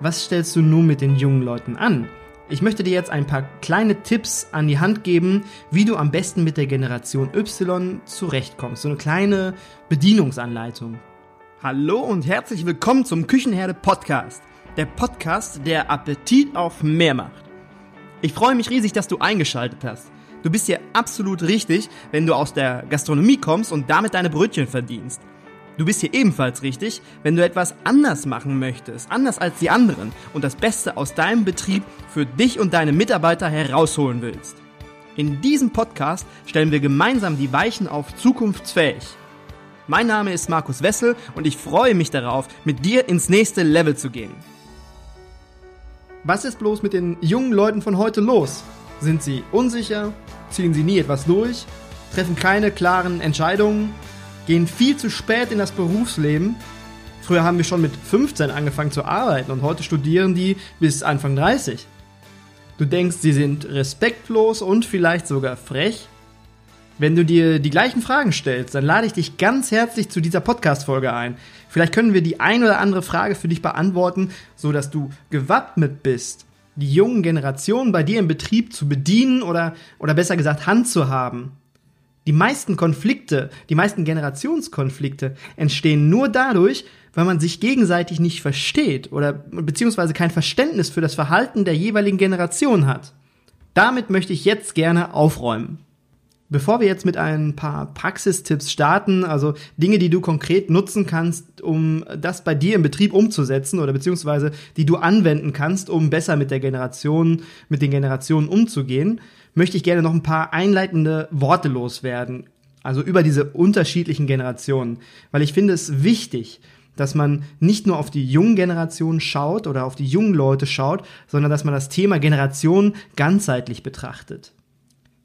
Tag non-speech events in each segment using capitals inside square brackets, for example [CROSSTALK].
was stellst du nun mit den jungen Leuten an? Ich möchte dir jetzt ein paar kleine Tipps an die Hand geben, wie du am besten mit der Generation Y zurechtkommst. So eine kleine Bedienungsanleitung. Hallo und herzlich willkommen zum Küchenherde Podcast. Der Podcast, der Appetit auf mehr macht. Ich freue mich riesig, dass du eingeschaltet hast. Du bist hier absolut richtig, wenn du aus der Gastronomie kommst und damit deine Brötchen verdienst. Du bist hier ebenfalls richtig, wenn du etwas anders machen möchtest, anders als die anderen und das Beste aus deinem Betrieb für dich und deine Mitarbeiter herausholen willst. In diesem Podcast stellen wir gemeinsam die Weichen auf zukunftsfähig. Mein Name ist Markus Wessel und ich freue mich darauf, mit dir ins nächste Level zu gehen. Was ist bloß mit den jungen Leuten von heute los? Sind sie unsicher? Ziehen sie nie etwas durch? Treffen keine klaren Entscheidungen? Gehen viel zu spät in das Berufsleben? Früher haben wir schon mit 15 angefangen zu arbeiten und heute studieren die bis Anfang 30. Du denkst, sie sind respektlos und vielleicht sogar frech? Wenn du dir die gleichen Fragen stellst, dann lade ich dich ganz herzlich zu dieser Podcast-Folge ein. Vielleicht können wir die ein oder andere Frage für dich beantworten, so dass du gewappnet bist, die jungen Generationen bei dir im Betrieb zu bedienen oder, oder besser gesagt Hand zu haben. Die meisten Konflikte, die meisten Generationskonflikte entstehen nur dadurch, weil man sich gegenseitig nicht versteht oder beziehungsweise kein Verständnis für das Verhalten der jeweiligen Generation hat. Damit möchte ich jetzt gerne aufräumen. Bevor wir jetzt mit ein paar Praxistipps starten, also Dinge, die du konkret nutzen kannst, um das bei dir im Betrieb umzusetzen oder beziehungsweise die du anwenden kannst, um besser mit der Generation, mit den Generationen umzugehen, möchte ich gerne noch ein paar einleitende Worte loswerden. Also über diese unterschiedlichen Generationen. Weil ich finde es wichtig, dass man nicht nur auf die jungen Generationen schaut oder auf die jungen Leute schaut, sondern dass man das Thema Generation ganzheitlich betrachtet.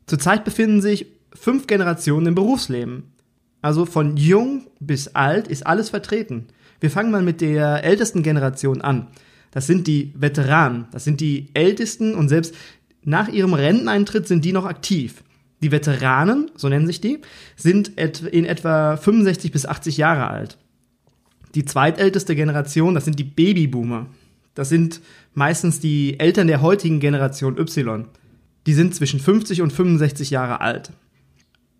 Zurzeit befinden sich fünf Generationen im Berufsleben. Also von jung bis alt ist alles vertreten. Wir fangen mal mit der ältesten Generation an. Das sind die Veteranen. Das sind die ältesten und selbst nach ihrem Renteneintritt sind die noch aktiv. Die Veteranen, so nennen sich die, sind in etwa 65 bis 80 Jahre alt. Die zweitälteste Generation, das sind die Babyboomer. Das sind meistens die Eltern der heutigen Generation Y. Die sind zwischen 50 und 65 Jahre alt.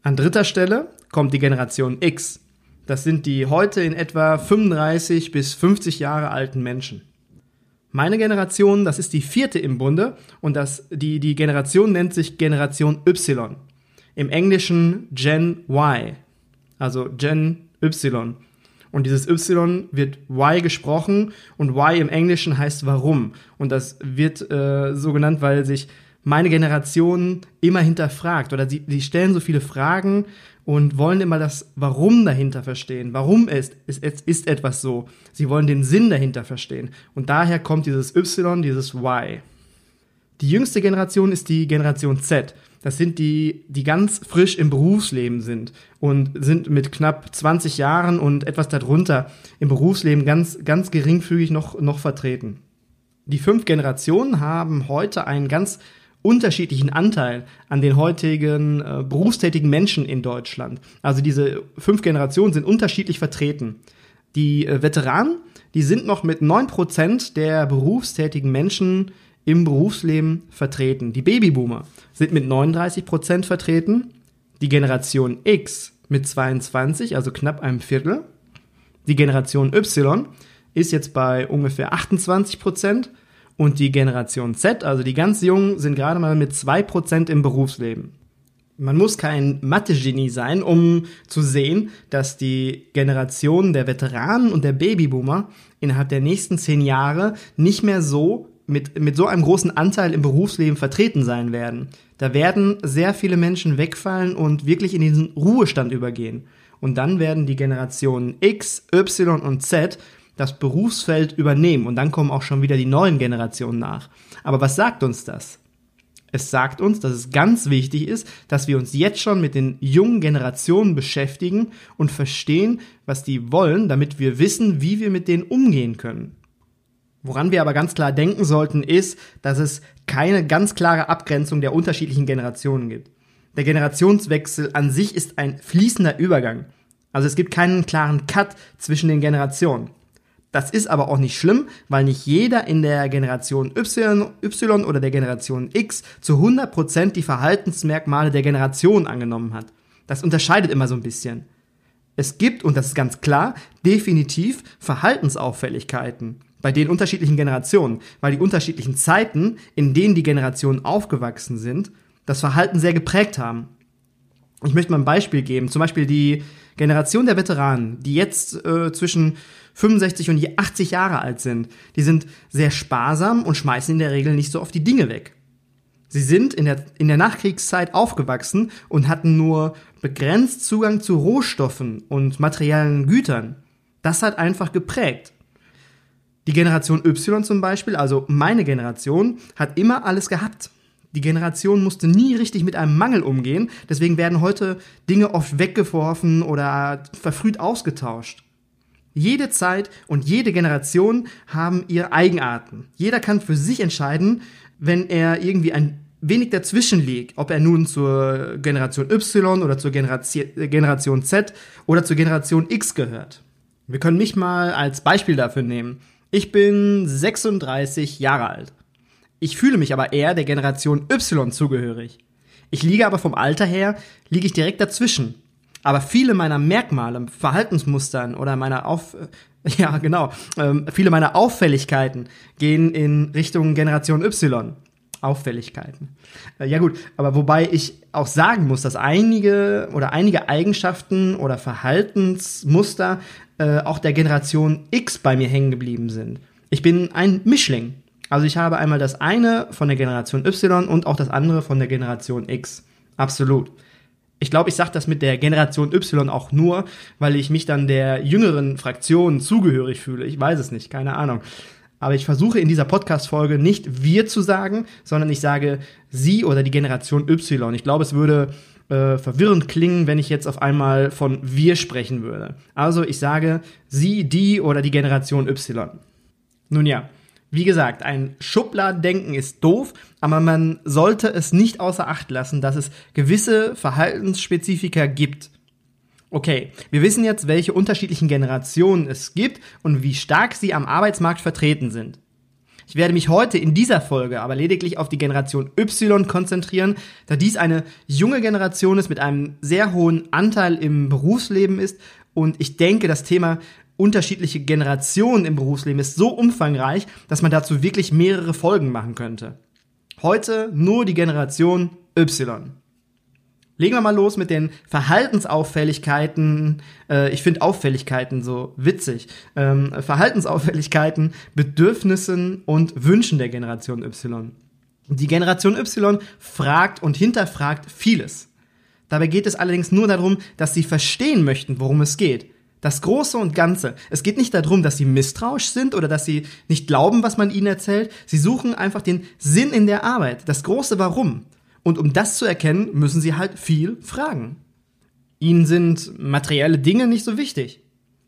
An dritter Stelle kommt die Generation X. Das sind die heute in etwa 35 bis 50 Jahre alten Menschen. Meine Generation, das ist die vierte im Bunde und das, die, die Generation nennt sich Generation Y. Im Englischen Gen Y. Also Gen Y. Und dieses Y wird Y gesprochen und Y im Englischen heißt warum. Und das wird äh, so genannt, weil sich meine Generation immer hinterfragt oder sie, sie stellen so viele Fragen und wollen immer das Warum dahinter verstehen. Warum ist, ist, ist etwas so? Sie wollen den Sinn dahinter verstehen. Und daher kommt dieses Y, dieses Y. Die jüngste Generation ist die Generation Z. Das sind die, die ganz frisch im Berufsleben sind und sind mit knapp 20 Jahren und etwas darunter im Berufsleben ganz, ganz geringfügig noch, noch vertreten. Die fünf Generationen haben heute einen ganz unterschiedlichen Anteil an den heutigen äh, berufstätigen Menschen in Deutschland. Also diese fünf Generationen sind unterschiedlich vertreten. Die äh, Veteranen, die sind noch mit neun Prozent der berufstätigen Menschen im Berufsleben vertreten. Die Babyboomer sind mit 39 Prozent vertreten. Die Generation X mit 22, also knapp einem Viertel. Die Generation Y ist jetzt bei ungefähr 28 Prozent und die Generation Z, also die ganz Jungen, sind gerade mal mit zwei Prozent im Berufsleben. Man muss kein Mathe-Genie sein, um zu sehen, dass die Generation der Veteranen und der Babyboomer innerhalb der nächsten zehn Jahre nicht mehr so mit, mit so einem großen Anteil im Berufsleben vertreten sein werden. Da werden sehr viele Menschen wegfallen und wirklich in diesen Ruhestand übergehen. Und dann werden die Generationen X, Y und Z das Berufsfeld übernehmen und dann kommen auch schon wieder die neuen Generationen nach. Aber was sagt uns das? Es sagt uns, dass es ganz wichtig ist, dass wir uns jetzt schon mit den jungen Generationen beschäftigen und verstehen, was die wollen, damit wir wissen, wie wir mit denen umgehen können. Woran wir aber ganz klar denken sollten, ist, dass es keine ganz klare Abgrenzung der unterschiedlichen Generationen gibt. Der Generationswechsel an sich ist ein fließender Übergang. Also es gibt keinen klaren Cut zwischen den Generationen. Das ist aber auch nicht schlimm, weil nicht jeder in der Generation Y, y oder der Generation X zu 100% die Verhaltensmerkmale der Generation angenommen hat. Das unterscheidet immer so ein bisschen. Es gibt, und das ist ganz klar, definitiv Verhaltensauffälligkeiten bei den unterschiedlichen Generationen, weil die unterschiedlichen Zeiten, in denen die Generationen aufgewachsen sind, das Verhalten sehr geprägt haben. Ich möchte mal ein Beispiel geben. Zum Beispiel die Generation der Veteranen, die jetzt äh, zwischen 65 und 80 Jahre alt sind, die sind sehr sparsam und schmeißen in der Regel nicht so oft die Dinge weg. Sie sind in der, in der Nachkriegszeit aufgewachsen und hatten nur begrenzt Zugang zu Rohstoffen und materiellen Gütern. Das hat einfach geprägt. Die Generation Y zum Beispiel, also meine Generation, hat immer alles gehabt. Die Generation musste nie richtig mit einem Mangel umgehen, deswegen werden heute Dinge oft weggeworfen oder verfrüht ausgetauscht. Jede Zeit und jede Generation haben ihre Eigenarten. Jeder kann für sich entscheiden, wenn er irgendwie ein wenig dazwischen liegt, ob er nun zur Generation Y oder zur Generation Z oder zur Generation X gehört. Wir können mich mal als Beispiel dafür nehmen. Ich bin 36 Jahre alt. Ich fühle mich aber eher der Generation Y zugehörig. Ich liege aber vom Alter her, liege ich direkt dazwischen. Aber viele meiner Merkmale, Verhaltensmustern oder meiner Auf, [LAUGHS] ja genau, ähm, viele meiner Auffälligkeiten gehen in Richtung Generation Y. Auffälligkeiten. Äh, ja gut, aber wobei ich auch sagen muss, dass einige oder einige Eigenschaften oder Verhaltensmuster äh, auch der Generation X bei mir hängen geblieben sind. Ich bin ein Mischling. Also ich habe einmal das eine von der Generation Y und auch das andere von der Generation X. Absolut. Ich glaube, ich sage das mit der Generation Y auch nur, weil ich mich dann der jüngeren Fraktion zugehörig fühle. Ich weiß es nicht, keine Ahnung. Aber ich versuche in dieser Podcast-Folge nicht wir zu sagen, sondern ich sage sie oder die Generation Y. Ich glaube, es würde äh, verwirrend klingen, wenn ich jetzt auf einmal von wir sprechen würde. Also ich sage sie, die oder die Generation Y. Nun ja, wie gesagt, ein Schubladendenken ist doof, aber man sollte es nicht außer Acht lassen, dass es gewisse Verhaltensspezifika gibt. Okay, wir wissen jetzt, welche unterschiedlichen Generationen es gibt und wie stark sie am Arbeitsmarkt vertreten sind. Ich werde mich heute in dieser Folge aber lediglich auf die Generation Y konzentrieren, da dies eine junge Generation ist mit einem sehr hohen Anteil im Berufsleben ist und ich denke, das Thema unterschiedliche Generationen im Berufsleben ist so umfangreich, dass man dazu wirklich mehrere Folgen machen könnte. Heute nur die Generation Y. Legen wir mal los mit den Verhaltensauffälligkeiten. Äh, ich finde Auffälligkeiten so witzig. Ähm, Verhaltensauffälligkeiten, Bedürfnissen und Wünschen der Generation Y. Die Generation Y fragt und hinterfragt vieles. Dabei geht es allerdings nur darum, dass sie verstehen möchten, worum es geht. Das Große und Ganze. Es geht nicht darum, dass sie misstrauisch sind oder dass sie nicht glauben, was man ihnen erzählt. Sie suchen einfach den Sinn in der Arbeit, das große Warum. Und um das zu erkennen, müssen sie halt viel fragen. Ihnen sind materielle Dinge nicht so wichtig.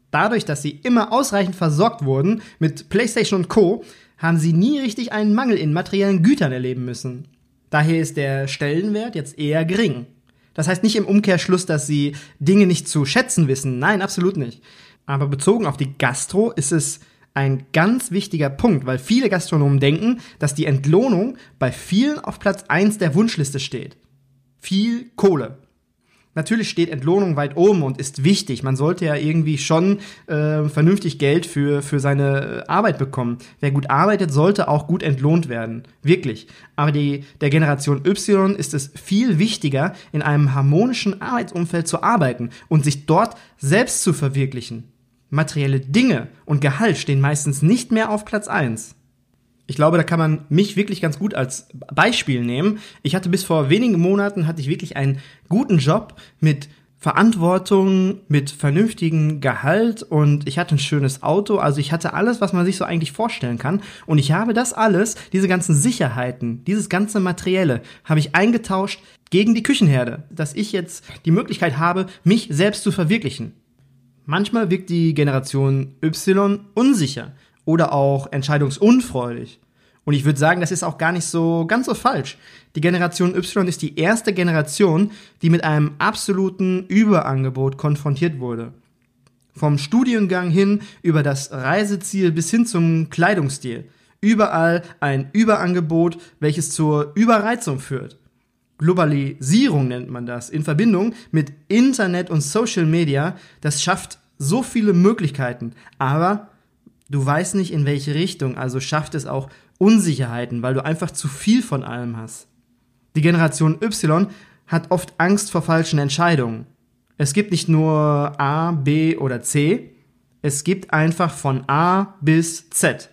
Dadurch, dass sie immer ausreichend versorgt wurden mit PlayStation und Co., haben sie nie richtig einen Mangel in materiellen Gütern erleben müssen. Daher ist der Stellenwert jetzt eher gering. Das heißt nicht im Umkehrschluss, dass sie Dinge nicht zu schätzen wissen. Nein, absolut nicht. Aber bezogen auf die Gastro ist es ein ganz wichtiger Punkt, weil viele Gastronomen denken, dass die Entlohnung bei vielen auf Platz 1 der Wunschliste steht. Viel Kohle. Natürlich steht Entlohnung weit oben und ist wichtig. Man sollte ja irgendwie schon äh, vernünftig Geld für, für seine Arbeit bekommen. Wer gut arbeitet, sollte auch gut entlohnt werden. Wirklich. Aber die, der Generation Y ist es viel wichtiger, in einem harmonischen Arbeitsumfeld zu arbeiten und sich dort selbst zu verwirklichen. Materielle Dinge und Gehalt stehen meistens nicht mehr auf Platz 1. Ich glaube, da kann man mich wirklich ganz gut als Beispiel nehmen. Ich hatte bis vor wenigen Monaten hatte ich wirklich einen guten Job mit Verantwortung, mit vernünftigem Gehalt und ich hatte ein schönes Auto. Also ich hatte alles, was man sich so eigentlich vorstellen kann. Und ich habe das alles, diese ganzen Sicherheiten, dieses ganze Materielle, habe ich eingetauscht gegen die Küchenherde, dass ich jetzt die Möglichkeit habe, mich selbst zu verwirklichen. Manchmal wirkt die Generation Y unsicher oder auch entscheidungsunfreudig. Und ich würde sagen, das ist auch gar nicht so ganz so falsch. Die Generation Y ist die erste Generation, die mit einem absoluten Überangebot konfrontiert wurde. Vom Studiengang hin über das Reiseziel bis hin zum Kleidungsstil. Überall ein Überangebot, welches zur Überreizung führt. Globalisierung nennt man das, in Verbindung mit Internet und Social Media, das schafft so viele Möglichkeiten, aber du weißt nicht in welche Richtung, also schafft es auch Unsicherheiten, weil du einfach zu viel von allem hast. Die Generation Y hat oft Angst vor falschen Entscheidungen. Es gibt nicht nur A, B oder C, es gibt einfach von A bis Z.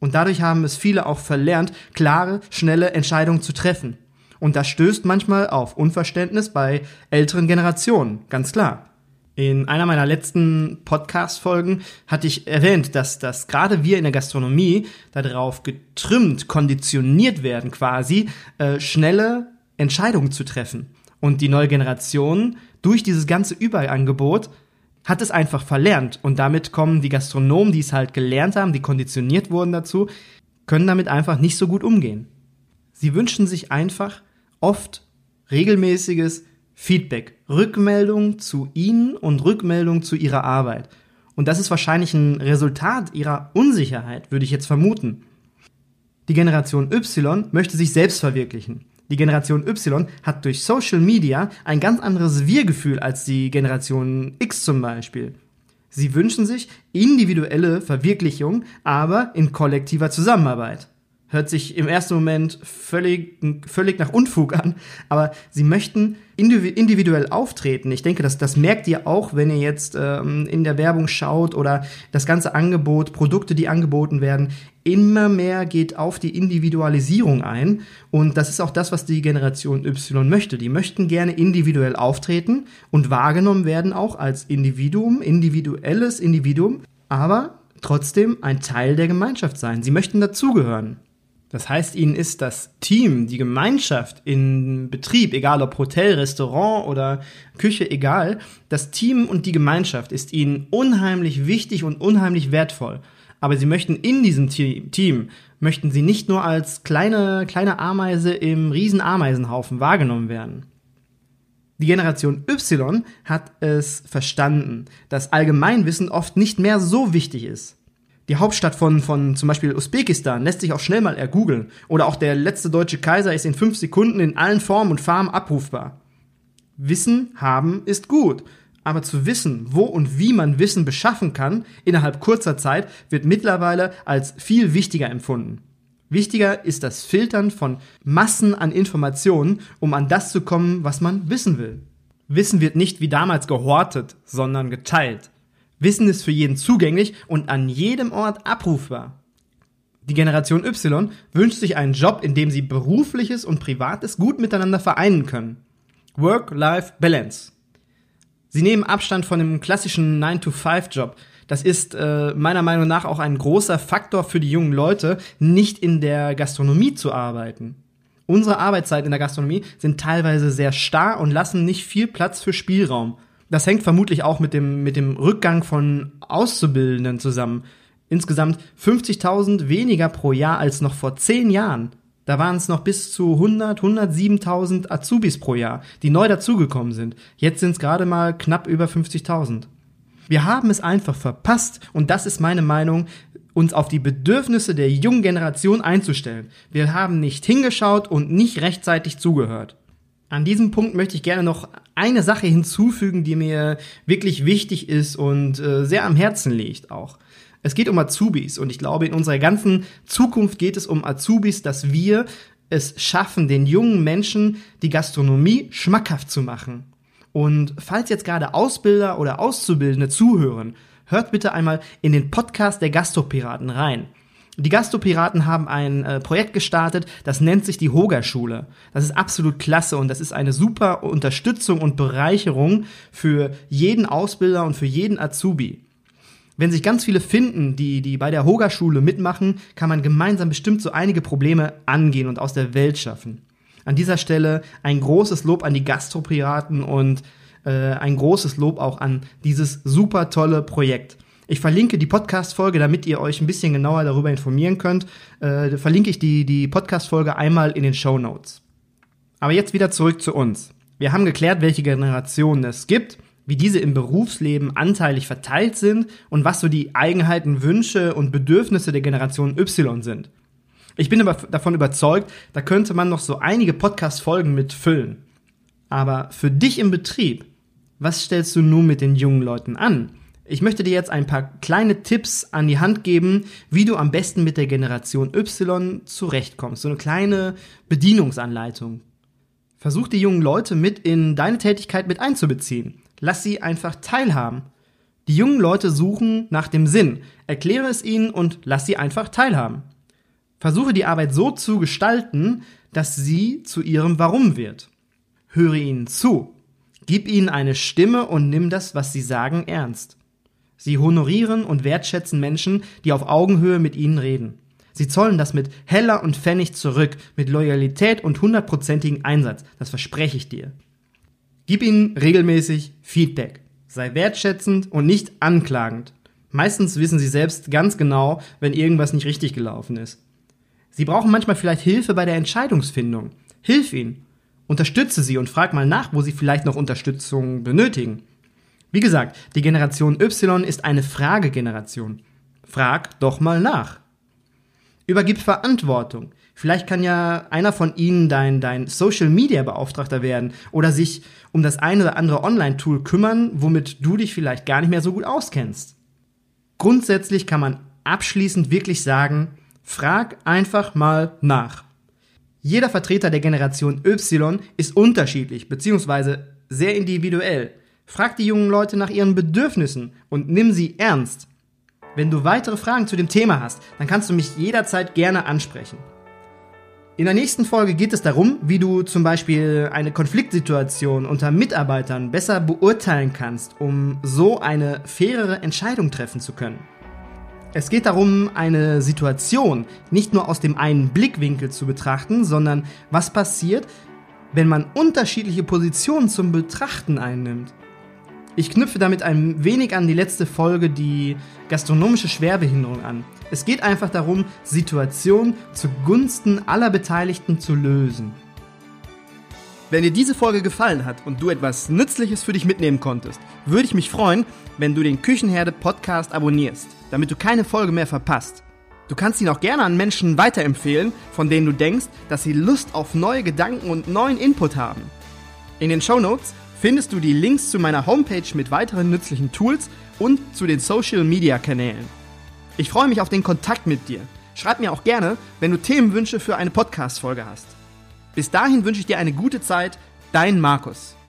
Und dadurch haben es viele auch verlernt, klare, schnelle Entscheidungen zu treffen. Und das stößt manchmal auf Unverständnis bei älteren Generationen, ganz klar. In einer meiner letzten Podcast-Folgen hatte ich erwähnt, dass, dass gerade wir in der Gastronomie darauf getrimmt, konditioniert werden quasi, äh, schnelle Entscheidungen zu treffen. Und die neue Generation durch dieses ganze Überangebot hat es einfach verlernt. Und damit kommen die Gastronomen, die es halt gelernt haben, die konditioniert wurden dazu, können damit einfach nicht so gut umgehen. Sie wünschen sich einfach oft regelmäßiges Feedback, Rückmeldung zu Ihnen und Rückmeldung zu Ihrer Arbeit. Und das ist wahrscheinlich ein Resultat Ihrer Unsicherheit, würde ich jetzt vermuten. Die Generation Y möchte sich selbst verwirklichen. Die Generation Y hat durch Social Media ein ganz anderes Wir-Gefühl als die Generation X zum Beispiel. Sie wünschen sich individuelle Verwirklichung, aber in kollektiver Zusammenarbeit hört sich im ersten Moment völlig, völlig nach Unfug an, aber sie möchten individuell auftreten. Ich denke, das, das merkt ihr auch, wenn ihr jetzt ähm, in der Werbung schaut oder das ganze Angebot, Produkte, die angeboten werden, immer mehr geht auf die Individualisierung ein. Und das ist auch das, was die Generation Y möchte. Die möchten gerne individuell auftreten und wahrgenommen werden auch als Individuum, individuelles Individuum, aber trotzdem ein Teil der Gemeinschaft sein. Sie möchten dazugehören. Das heißt, ihnen ist das Team, die Gemeinschaft in Betrieb, egal ob Hotel, Restaurant oder Küche, egal, das Team und die Gemeinschaft ist ihnen unheimlich wichtig und unheimlich wertvoll. Aber sie möchten in diesem Team, möchten sie nicht nur als kleine, kleine Ameise im riesen Ameisenhaufen wahrgenommen werden. Die Generation Y hat es verstanden, dass Allgemeinwissen oft nicht mehr so wichtig ist die Hauptstadt von, von zum Beispiel Usbekistan lässt sich auch schnell mal ergoogeln. Oder auch der letzte deutsche Kaiser ist in fünf Sekunden in allen Formen und Farben abrufbar. Wissen haben ist gut. Aber zu wissen, wo und wie man Wissen beschaffen kann, innerhalb kurzer Zeit, wird mittlerweile als viel wichtiger empfunden. Wichtiger ist das Filtern von Massen an Informationen, um an das zu kommen, was man wissen will. Wissen wird nicht wie damals gehortet, sondern geteilt. Wissen ist für jeden zugänglich und an jedem Ort abrufbar. Die Generation Y wünscht sich einen Job, in dem sie berufliches und privates gut miteinander vereinen können. Work-Life-Balance. Sie nehmen Abstand von dem klassischen 9-to-5-Job. Das ist äh, meiner Meinung nach auch ein großer Faktor für die jungen Leute, nicht in der Gastronomie zu arbeiten. Unsere Arbeitszeiten in der Gastronomie sind teilweise sehr starr und lassen nicht viel Platz für Spielraum. Das hängt vermutlich auch mit dem, mit dem Rückgang von Auszubildenden zusammen. Insgesamt 50.000 weniger pro Jahr als noch vor zehn Jahren. Da waren es noch bis zu 100, 107.000 Azubis pro Jahr, die neu dazugekommen sind. Jetzt sind es gerade mal knapp über 50.000. Wir haben es einfach verpasst und das ist meine Meinung, uns auf die Bedürfnisse der jungen Generation einzustellen. Wir haben nicht hingeschaut und nicht rechtzeitig zugehört. An diesem Punkt möchte ich gerne noch eine Sache hinzufügen, die mir wirklich wichtig ist und äh, sehr am Herzen liegt auch. Es geht um Azubis und ich glaube, in unserer ganzen Zukunft geht es um Azubis, dass wir es schaffen, den jungen Menschen die Gastronomie schmackhaft zu machen. Und falls jetzt gerade Ausbilder oder Auszubildende zuhören, hört bitte einmal in den Podcast der Gastropiraten rein. Die Gastropiraten haben ein äh, Projekt gestartet, das nennt sich die Hoga-Schule. Das ist absolut klasse und das ist eine super Unterstützung und Bereicherung für jeden Ausbilder und für jeden Azubi. Wenn sich ganz viele finden, die, die bei der Hoga-Schule mitmachen, kann man gemeinsam bestimmt so einige Probleme angehen und aus der Welt schaffen. An dieser Stelle ein großes Lob an die Gastropiraten und äh, ein großes Lob auch an dieses super tolle Projekt. Ich verlinke die Podcast-Folge, damit ihr euch ein bisschen genauer darüber informieren könnt. Äh, verlinke ich die, die Podcast-Folge einmal in den Show Notes. Aber jetzt wieder zurück zu uns. Wir haben geklärt, welche Generationen es gibt. wie diese im Berufsleben anteilig verteilt sind und was so die Eigenheiten, Wünsche und Bedürfnisse der Generation Y sind. Ich bin aber davon überzeugt, da könnte man noch so einige Podcast-Folgen mit füllen. Aber für dich im Betrieb, was stellst du nun mit den jungen Leuten an? Ich möchte dir jetzt ein paar kleine Tipps an die Hand geben, wie du am besten mit der Generation Y zurechtkommst. So eine kleine Bedienungsanleitung. Versuch die jungen Leute mit in deine Tätigkeit mit einzubeziehen. Lass sie einfach teilhaben. Die jungen Leute suchen nach dem Sinn. Erkläre es ihnen und lass sie einfach teilhaben. Versuche die Arbeit so zu gestalten, dass sie zu ihrem Warum wird. Höre ihnen zu. Gib ihnen eine Stimme und nimm das, was sie sagen, ernst. Sie honorieren und wertschätzen Menschen, die auf Augenhöhe mit ihnen reden. Sie zollen das mit Heller und Pfennig zurück, mit Loyalität und hundertprozentigen Einsatz. Das verspreche ich dir. Gib ihnen regelmäßig Feedback. Sei wertschätzend und nicht anklagend. Meistens wissen sie selbst ganz genau, wenn irgendwas nicht richtig gelaufen ist. Sie brauchen manchmal vielleicht Hilfe bei der Entscheidungsfindung. Hilf ihnen. Unterstütze sie und frag mal nach, wo sie vielleicht noch Unterstützung benötigen. Wie gesagt, die Generation Y ist eine Fragegeneration. Frag doch mal nach. Übergib Verantwortung. Vielleicht kann ja einer von ihnen dein, dein Social Media Beauftragter werden oder sich um das eine oder andere Online-Tool kümmern, womit du dich vielleicht gar nicht mehr so gut auskennst. Grundsätzlich kann man abschließend wirklich sagen, frag einfach mal nach. Jeder Vertreter der Generation Y ist unterschiedlich bzw. sehr individuell. Frag die jungen Leute nach ihren Bedürfnissen und nimm sie ernst. Wenn du weitere Fragen zu dem Thema hast, dann kannst du mich jederzeit gerne ansprechen. In der nächsten Folge geht es darum, wie du zum Beispiel eine Konfliktsituation unter Mitarbeitern besser beurteilen kannst, um so eine fairere Entscheidung treffen zu können. Es geht darum, eine Situation nicht nur aus dem einen Blickwinkel zu betrachten, sondern was passiert, wenn man unterschiedliche Positionen zum Betrachten einnimmt. Ich knüpfe damit ein wenig an die letzte Folge, die gastronomische Schwerbehinderung an. Es geht einfach darum, Situationen zugunsten aller Beteiligten zu lösen. Wenn dir diese Folge gefallen hat und du etwas Nützliches für dich mitnehmen konntest, würde ich mich freuen, wenn du den Küchenherde Podcast abonnierst, damit du keine Folge mehr verpasst. Du kannst ihn auch gerne an Menschen weiterempfehlen, von denen du denkst, dass sie Lust auf neue Gedanken und neuen Input haben. In den Show Notes findest du die Links zu meiner Homepage mit weiteren nützlichen Tools und zu den Social Media Kanälen. Ich freue mich auf den Kontakt mit dir. Schreib mir auch gerne, wenn du Themenwünsche für eine Podcast-Folge hast. Bis dahin wünsche ich dir eine gute Zeit, dein Markus.